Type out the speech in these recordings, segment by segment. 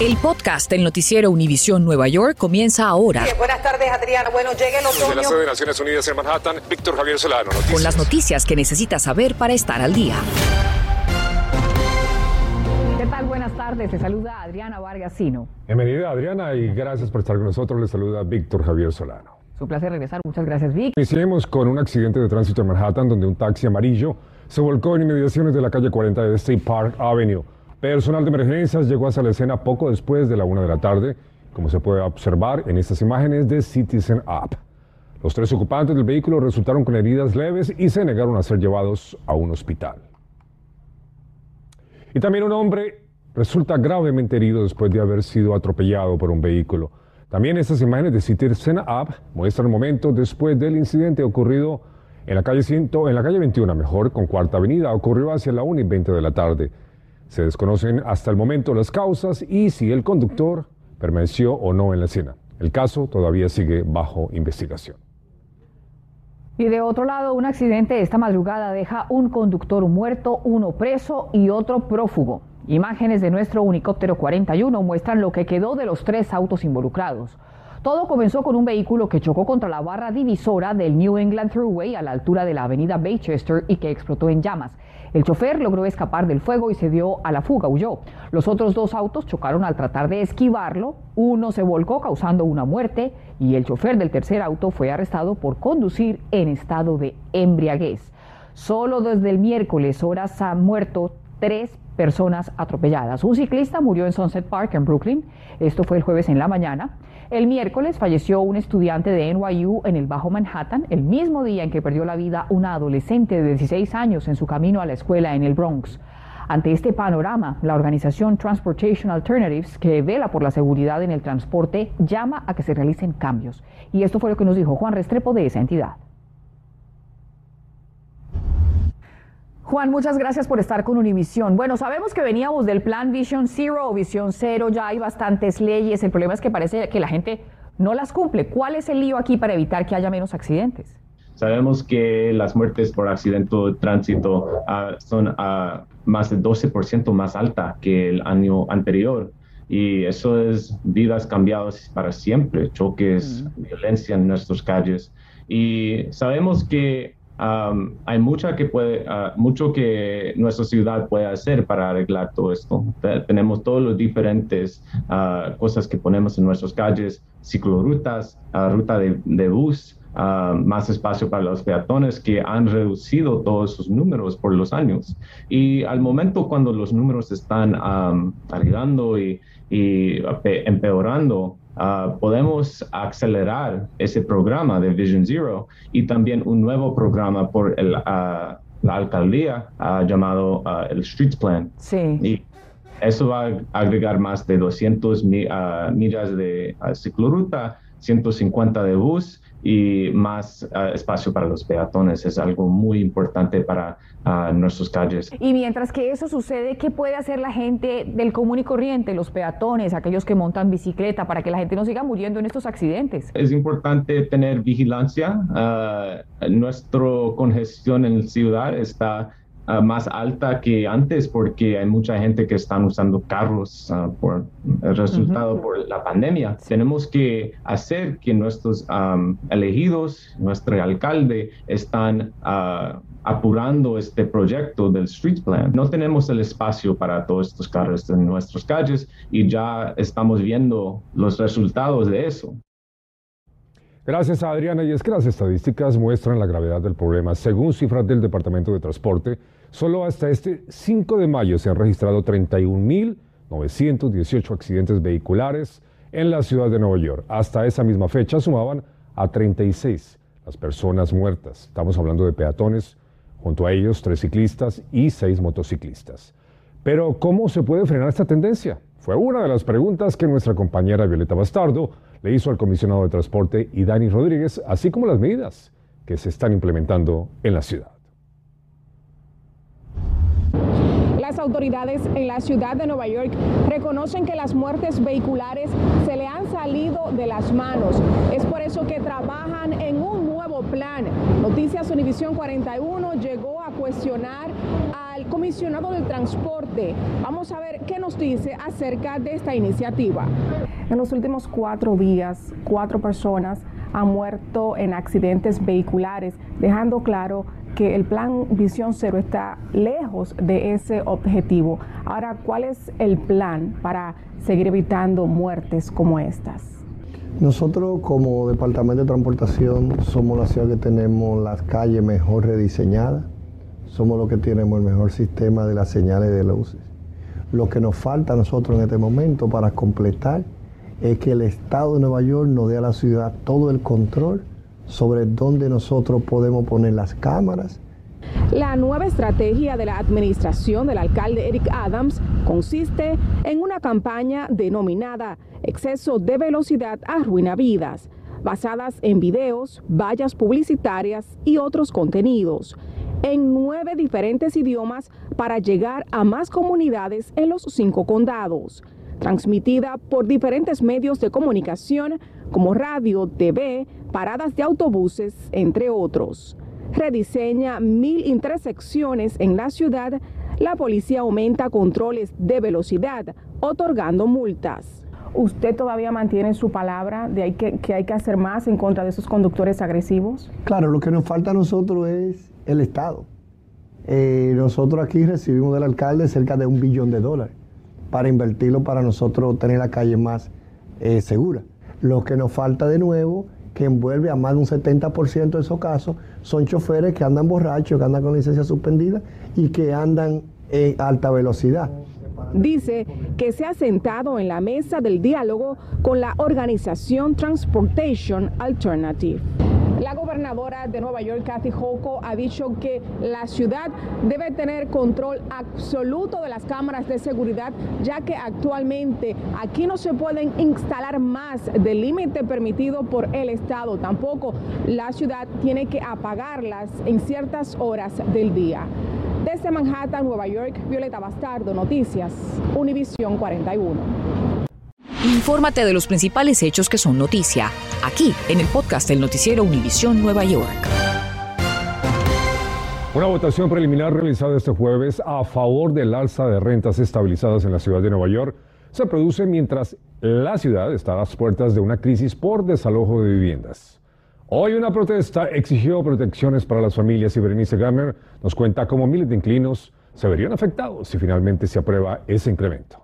El podcast del noticiero Univisión Nueva York comienza ahora. buenas tardes, Adriana. Bueno, llega el otoño. Desde la sede de Naciones Unidas en Manhattan, Víctor Javier Solano. Noticias. Con las noticias que necesitas saber para estar al día. ¿Qué tal? Buenas tardes. Se saluda Adriana Vargasino. Bienvenida, Adriana, y gracias por estar con nosotros. Le saluda Víctor Javier Solano. Es un placer regresar. Muchas gracias, Vic. Iniciemos con un accidente de tránsito en Manhattan donde un taxi amarillo se volcó en inmediaciones de la calle 40 de State Park Avenue. Personal de emergencias llegó hasta la escena poco después de la una de la tarde, como se puede observar en estas imágenes de Citizen App. Los tres ocupantes del vehículo resultaron con heridas leves y se negaron a ser llevados a un hospital. Y también un hombre resulta gravemente herido después de haber sido atropellado por un vehículo. También estas imágenes de Citizen App muestran momentos después del incidente ocurrido en la calle, 100, en la calle 21, mejor con Cuarta Avenida. Ocurrió hacia la 1 y 20 de la tarde. Se desconocen hasta el momento las causas y si el conductor permaneció o no en la escena. El caso todavía sigue bajo investigación. Y de otro lado, un accidente esta madrugada deja un conductor muerto, uno preso y otro prófugo. Imágenes de nuestro unicóptero 41 muestran lo que quedó de los tres autos involucrados. Todo comenzó con un vehículo que chocó contra la barra divisora del New England Thruway a la altura de la avenida Baychester y que explotó en llamas. El chofer logró escapar del fuego y se dio a la fuga, huyó. Los otros dos autos chocaron al tratar de esquivarlo, uno se volcó causando una muerte y el chofer del tercer auto fue arrestado por conducir en estado de embriaguez. Solo desde el miércoles horas han muerto tres personas atropelladas. Un ciclista murió en Sunset Park en Brooklyn, esto fue el jueves en la mañana. El miércoles falleció un estudiante de NYU en el Bajo Manhattan, el mismo día en que perdió la vida una adolescente de 16 años en su camino a la escuela en el Bronx. Ante este panorama, la organización Transportation Alternatives, que vela por la seguridad en el transporte, llama a que se realicen cambios. Y esto fue lo que nos dijo Juan Restrepo de esa entidad. Juan, muchas gracias por estar con Univisión. Bueno, sabemos que veníamos del plan Vision Zero o Visión Cero, ya hay bastantes leyes, el problema es que parece que la gente no las cumple. ¿Cuál es el lío aquí para evitar que haya menos accidentes? Sabemos que las muertes por accidente de tránsito uh, son uh, más de 12% más alta que el año anterior. Y eso es vidas cambiadas para siempre, choques, mm. violencia en nuestras calles. Y sabemos que Um, hay mucha que puede, uh, mucho que nuestra ciudad puede hacer para arreglar todo esto. tenemos todos los diferentes uh, cosas que ponemos en nuestras calles, ciclorutas, uh, ruta de, bus, más espacio para los peatones que han reducido todos sus números por los años. Y al momento cuando los números están um, y empeorando, Uh, podemos acelerar ese programa de Vision Zero y también un nuevo programa por el, uh, la alcaldía uh, llamado el Streets Plan. Sí. Y eso va a agregar más de 200 millas de cicloruta, 150 de bus y más uh, espacio para los peatones. Es algo muy importante para uh, nuestras calles. Y mientras que eso sucede, ¿qué puede hacer la gente del común y corriente, los peatones, aquellos que montan bicicleta, para que la gente no siga muriendo en estos accidentes? Es importante tener vigilancia. Uh, nuestra congestión en la ciudad está Uh, más alta que antes porque hay mucha gente que están usando carros uh, por el resultado por la pandemia. Tenemos que hacer que nuestros um, elegidos, nuestro alcalde, están uh, apurando este proyecto del Street Plan. No tenemos el espacio para todos estos carros en nuestras calles y ya estamos viendo los resultados de eso. Gracias a Adriana. Y es que las estadísticas muestran la gravedad del problema. Según cifras del Departamento de Transporte, solo hasta este 5 de mayo se han registrado 31.918 accidentes vehiculares en la ciudad de Nueva York. Hasta esa misma fecha sumaban a 36 las personas muertas. Estamos hablando de peatones, junto a ellos tres ciclistas y seis motociclistas. Pero ¿cómo se puede frenar esta tendencia? Fue una de las preguntas que nuestra compañera Violeta Bastardo le hizo al comisionado de transporte y Dani Rodríguez, así como las medidas que se están implementando en la ciudad. Las autoridades en la ciudad de Nueva York reconocen que las muertes vehiculares se le han salido de las manos. Es por eso que trabajan en un nuevo plan. Noticias Univisión 41 llegó a cuestionar al comisionado del transporte. Vamos a ver qué nos dice acerca de esta iniciativa. En los últimos cuatro días, cuatro personas han muerto en accidentes vehiculares, dejando claro que el plan Visión Cero está lejos de ese objetivo. Ahora, ¿cuál es el plan para seguir evitando muertes como estas? Nosotros como Departamento de Transportación somos la ciudad que tenemos las calles mejor rediseñadas, somos los que tenemos el mejor sistema de las señales de luces. Lo que nos falta a nosotros en este momento para completar es que el Estado de Nueva York nos dé a la ciudad todo el control sobre dónde nosotros podemos poner las cámaras. La nueva estrategia de la administración del alcalde Eric Adams consiste en una campaña denominada Exceso de velocidad arruina vidas, basadas en videos, vallas publicitarias y otros contenidos en nueve diferentes idiomas para llegar a más comunidades en los cinco condados transmitida por diferentes medios de comunicación como radio, TV, paradas de autobuses, entre otros. Rediseña mil intersecciones en la ciudad. La policía aumenta controles de velocidad, otorgando multas. ¿Usted todavía mantiene su palabra de que, hay que hacer más en contra de esos conductores agresivos? Claro, lo que nos falta a nosotros es el Estado. Eh, nosotros aquí recibimos del alcalde cerca de un billón de dólares para invertirlo para nosotros tener la calle más eh, segura. Lo que nos falta de nuevo, que envuelve a más de un 70% de esos casos, son choferes que andan borrachos, que andan con licencia suspendida y que andan en alta velocidad. Dice que se ha sentado en la mesa del diálogo con la organización Transportation Alternative. La gobernadora de Nueva York, Kathy Hochul, ha dicho que la ciudad debe tener control absoluto de las cámaras de seguridad, ya que actualmente aquí no se pueden instalar más del límite permitido por el Estado. Tampoco la ciudad tiene que apagarlas en ciertas horas del día. Desde Manhattan, Nueva York, Violeta Bastardo, Noticias, Univisión 41. Infórmate de los principales hechos que son noticia, aquí en el podcast del noticiero Univisión Nueva York. Una votación preliminar realizada este jueves a favor del alza de rentas estabilizadas en la ciudad de Nueva York se produce mientras la ciudad está a las puertas de una crisis por desalojo de viviendas. Hoy una protesta exigió protecciones para las familias y Berenice Gammer nos cuenta cómo miles de inclinos se verían afectados si finalmente se aprueba ese incremento.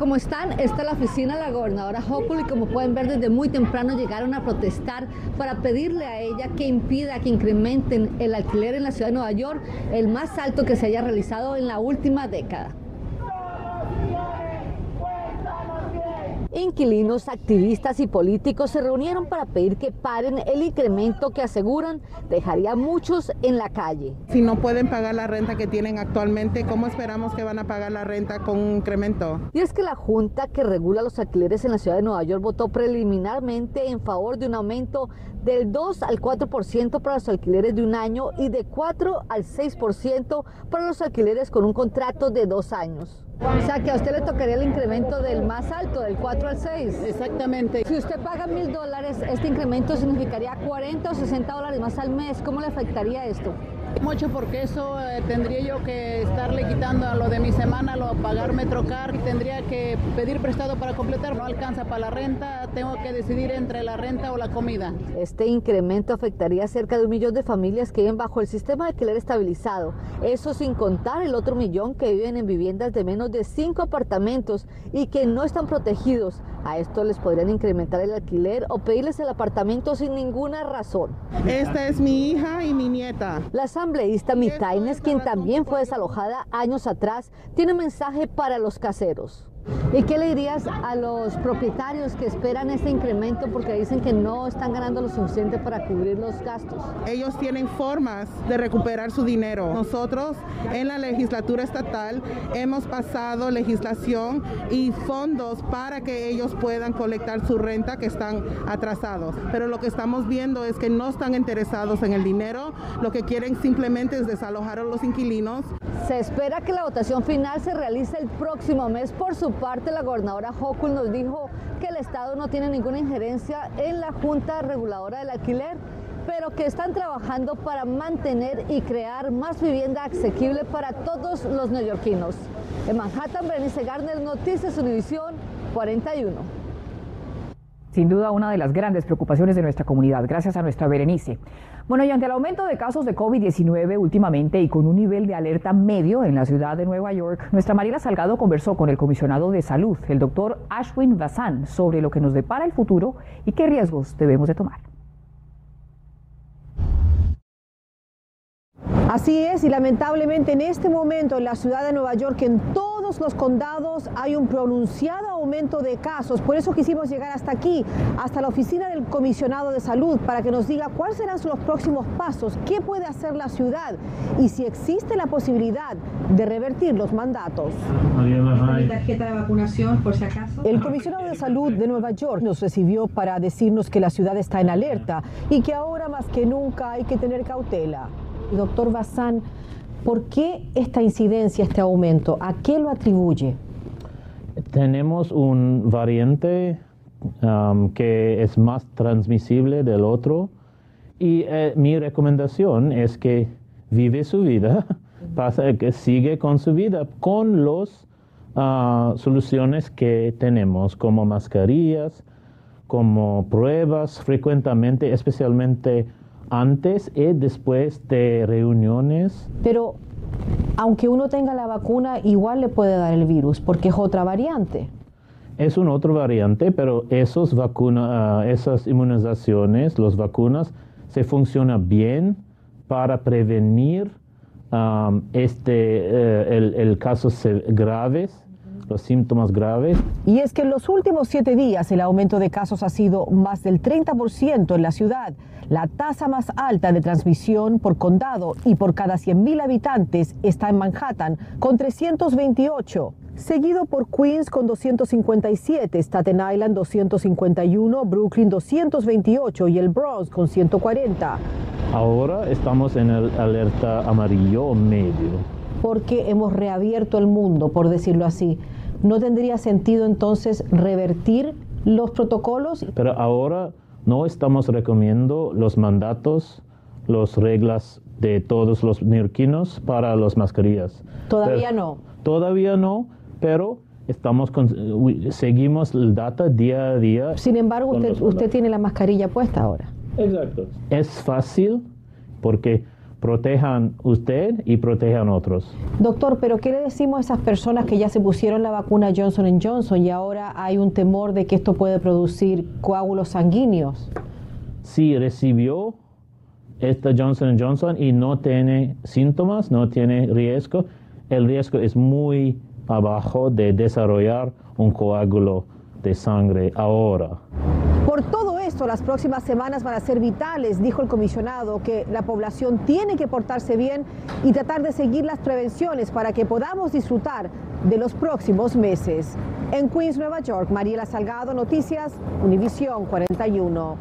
¿Cómo están? Esta es la oficina de la gobernadora Hochul y como pueden ver desde muy temprano llegaron a protestar para pedirle a ella que impida que incrementen el alquiler en la ciudad de Nueva York, el más alto que se haya realizado en la última década. Inquilinos, activistas y políticos se reunieron para pedir que paren el incremento que aseguran dejaría a muchos en la calle. Si no pueden pagar la renta que tienen actualmente, ¿cómo esperamos que van a pagar la renta con un incremento? Y es que la Junta que regula los alquileres en la ciudad de Nueva York votó preliminarmente en favor de un aumento del 2 al 4% para los alquileres de un año y de 4 al 6% para los alquileres con un contrato de dos años. O sea, que a usted le tocaría el incremento del más alto, del 4 al 6. Exactamente. Si usted paga mil dólares, este incremento significaría 40 o 60 dólares más al mes. ¿Cómo le afectaría esto? Mucho porque eso eh, tendría yo que estarle quitando a lo de mi semana, lo pagar metrocar tendría que pedir prestado para completar. No alcanza para la renta, tengo que decidir entre la renta o la comida. Este incremento afectaría a cerca de un millón de familias que viven bajo el sistema de alquiler estabilizado. Eso sin contar el otro millón que viven en viviendas de menos de cinco apartamentos y que no están protegidos. A esto les podrían incrementar el alquiler o pedirles el apartamento sin ninguna razón. Esta es mi hija y mi nieta. Las asambleísta Mitaines, quien también fue desalojada años atrás, tiene un mensaje para los caseros. ¿Y qué le dirías a los propietarios que esperan este incremento porque dicen que no están ganando lo suficiente para cubrir los gastos? Ellos tienen formas de recuperar su dinero. Nosotros en la legislatura estatal hemos pasado legislación y fondos para que ellos puedan colectar su renta que están atrasados. Pero lo que estamos viendo es que no están interesados en el dinero, lo que quieren simplemente es desalojar a los inquilinos. Se espera que la votación final se realice el próximo mes por su parte, la gobernadora Hochul nos dijo que el Estado no tiene ninguna injerencia en la Junta Reguladora del Alquiler, pero que están trabajando para mantener y crear más vivienda asequible para todos los neoyorquinos. En Manhattan, Berenice Garner, Noticias Univisión 41. Sin duda una de las grandes preocupaciones de nuestra comunidad, gracias a nuestra Berenice. Bueno, y ante el aumento de casos de COVID-19 últimamente y con un nivel de alerta medio en la ciudad de Nueva York, nuestra Mariela Salgado conversó con el comisionado de salud, el doctor Ashwin Vasan, sobre lo que nos depara el futuro y qué riesgos debemos de tomar. Así es, y lamentablemente en este momento en la ciudad de Nueva York, en todos los condados, hay un pronunciado aumento de casos. Por eso quisimos llegar hasta aquí, hasta la oficina del comisionado de salud, para que nos diga cuáles serán los próximos pasos, qué puede hacer la ciudad y si existe la posibilidad de revertir los mandatos. tarjeta de vacunación, por si acaso? El comisionado de salud de Nueva York nos recibió para decirnos que la ciudad está en alerta y que ahora más que nunca hay que tener cautela. Doctor Bazán, ¿por qué esta incidencia, este aumento? ¿A qué lo atribuye? Tenemos un variante um, que es más transmisible del otro y eh, mi recomendación es que vive su vida, pasa, que sigue con su vida con las uh, soluciones que tenemos como mascarillas, como pruebas frecuentemente, especialmente antes y después de reuniones. Pero aunque uno tenga la vacuna, igual le puede dar el virus porque es otra variante. Es una otra variante, pero esos vacuna, ah, esas inmunizaciones, las vacunas, se funcionan bien para prevenir um, este, eh, el, el casos graves los síntomas graves. Y es que en los últimos siete días el aumento de casos ha sido más del 30% en la ciudad, la tasa más alta de transmisión por condado y por cada 100.000 habitantes está en Manhattan con 328 seguido por Queens con 257, Staten Island 251, Brooklyn 228 y el Bronx con 140. Ahora estamos en el alerta amarillo medio. Porque hemos reabierto el mundo, por decirlo así. ¿No tendría sentido entonces revertir los protocolos? Pero ahora no estamos recomendando los mandatos, las reglas de todos los neoyorquinos para las mascarillas. Todavía no. Todavía no, pero estamos seguimos el data día a día. Sin embargo, usted, usted tiene la mascarilla puesta ahora. Exacto. Es fácil porque protejan usted y protejan otros. Doctor, pero ¿qué le decimos a esas personas que ya se pusieron la vacuna Johnson Johnson y ahora hay un temor de que esto puede producir coágulos sanguíneos? Si recibió esta Johnson Johnson y no tiene síntomas, no tiene riesgo, el riesgo es muy abajo de desarrollar un coágulo de sangre ahora. Por todo las próximas semanas van a ser vitales, dijo el comisionado, que la población tiene que portarse bien y tratar de seguir las prevenciones para que podamos disfrutar de los próximos meses. En Queens, Nueva York, Mariela Salgado, Noticias, Univisión 41.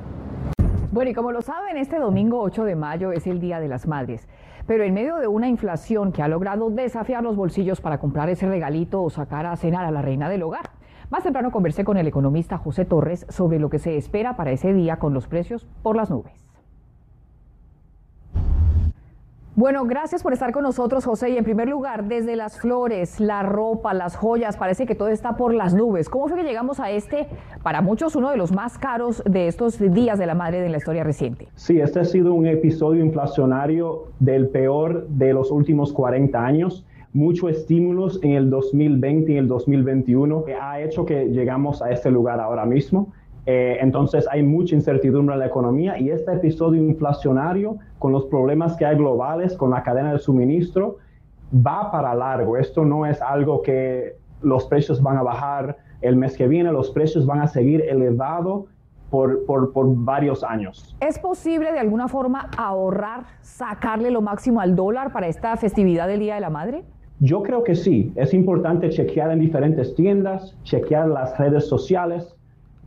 Bueno, y como lo saben, este domingo 8 de mayo es el Día de las Madres. Pero en medio de una inflación que ha logrado desafiar los bolsillos para comprar ese regalito o sacar a cenar a la reina del hogar. Más temprano conversé con el economista José Torres sobre lo que se espera para ese día con los precios por las nubes. Bueno, gracias por estar con nosotros, José. Y en primer lugar, desde las flores, la ropa, las joyas, parece que todo está por las nubes. ¿Cómo fue que llegamos a este, para muchos, uno de los más caros de estos días de la madre de la historia reciente? Sí, este ha sido un episodio inflacionario del peor de los últimos 40 años muchos estímulos en el 2020 y el 2021 que ha hecho que llegamos a este lugar ahora mismo. Eh, entonces hay mucha incertidumbre en la economía y este episodio inflacionario con los problemas que hay globales, con la cadena de suministro, va para largo. Esto no es algo que los precios van a bajar el mes que viene, los precios van a seguir elevados por, por, por, varios años. ¿Es posible de alguna forma ahorrar, sacarle lo máximo al dólar para esta festividad del Día de la Madre? Yo creo que sí, es importante chequear en diferentes tiendas, chequear las redes sociales,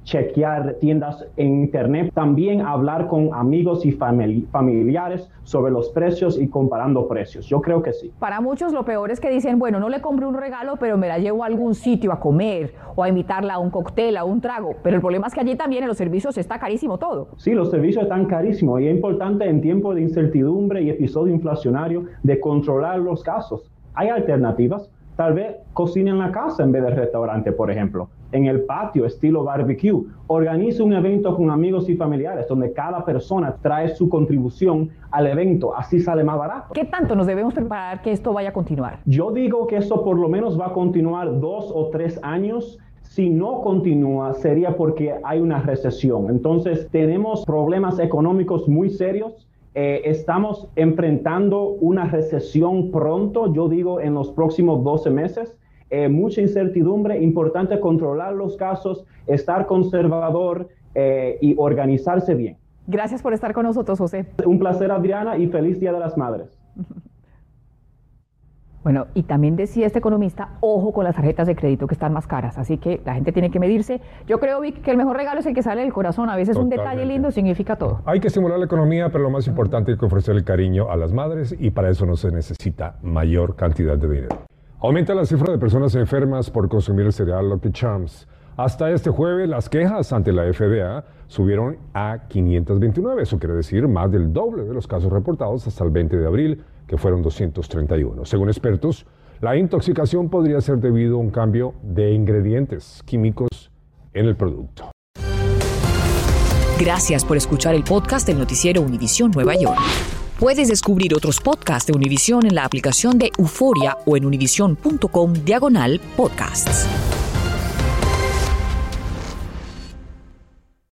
chequear tiendas en internet, también hablar con amigos y familiares sobre los precios y comparando precios. Yo creo que sí. Para muchos lo peor es que dicen, bueno, no le compro un regalo, pero me la llevo a algún sitio a comer o a invitarla a un cóctel, a un trago. Pero el problema es que allí también en los servicios está carísimo todo. Sí, los servicios están carísimos y es importante en tiempo de incertidumbre y episodio inflacionario de controlar los casos. Hay alternativas. Tal vez cocine en la casa en vez de restaurante, por ejemplo en el patio estilo barbecue. Organiza un evento con amigos y familiares donde cada persona trae su contribución al evento, así sale más barato. ¿Qué tanto nos debemos preparar que esto vaya a continuar? Yo digo que eso por lo menos va a continuar dos o tres años. Si no continúa, sería porque hay una recesión. Entonces, tenemos problemas económicos muy serios. Eh, estamos enfrentando una recesión pronto, yo digo en los próximos 12 meses. Eh, mucha incertidumbre, importante controlar los casos, estar conservador eh, y organizarse bien. Gracias por estar con nosotros, José. Un placer, Adriana, y feliz Día de las Madres. Bueno, y también decía este economista, ojo con las tarjetas de crédito que están más caras, así que la gente tiene que medirse. Yo creo, Vic, que el mejor regalo es el que sale del corazón. A veces un detalle lindo significa todo. Hay que estimular la economía, pero lo más importante es que ofrecer el cariño a las madres y para eso no se necesita mayor cantidad de dinero. Aumenta la cifra de personas enfermas por consumir el cereal Lucky Charms. Hasta este jueves, las quejas ante la FDA subieron a 529. Eso quiere decir más del doble de los casos reportados hasta el 20 de abril, que fueron 231. Según expertos, la intoxicación podría ser debido a un cambio de ingredientes químicos en el producto. Gracias por escuchar el podcast del noticiero Univisión Nueva York. Puedes descubrir otros podcasts de Univision en la aplicación de Euforia o en univision.com diagonal podcasts.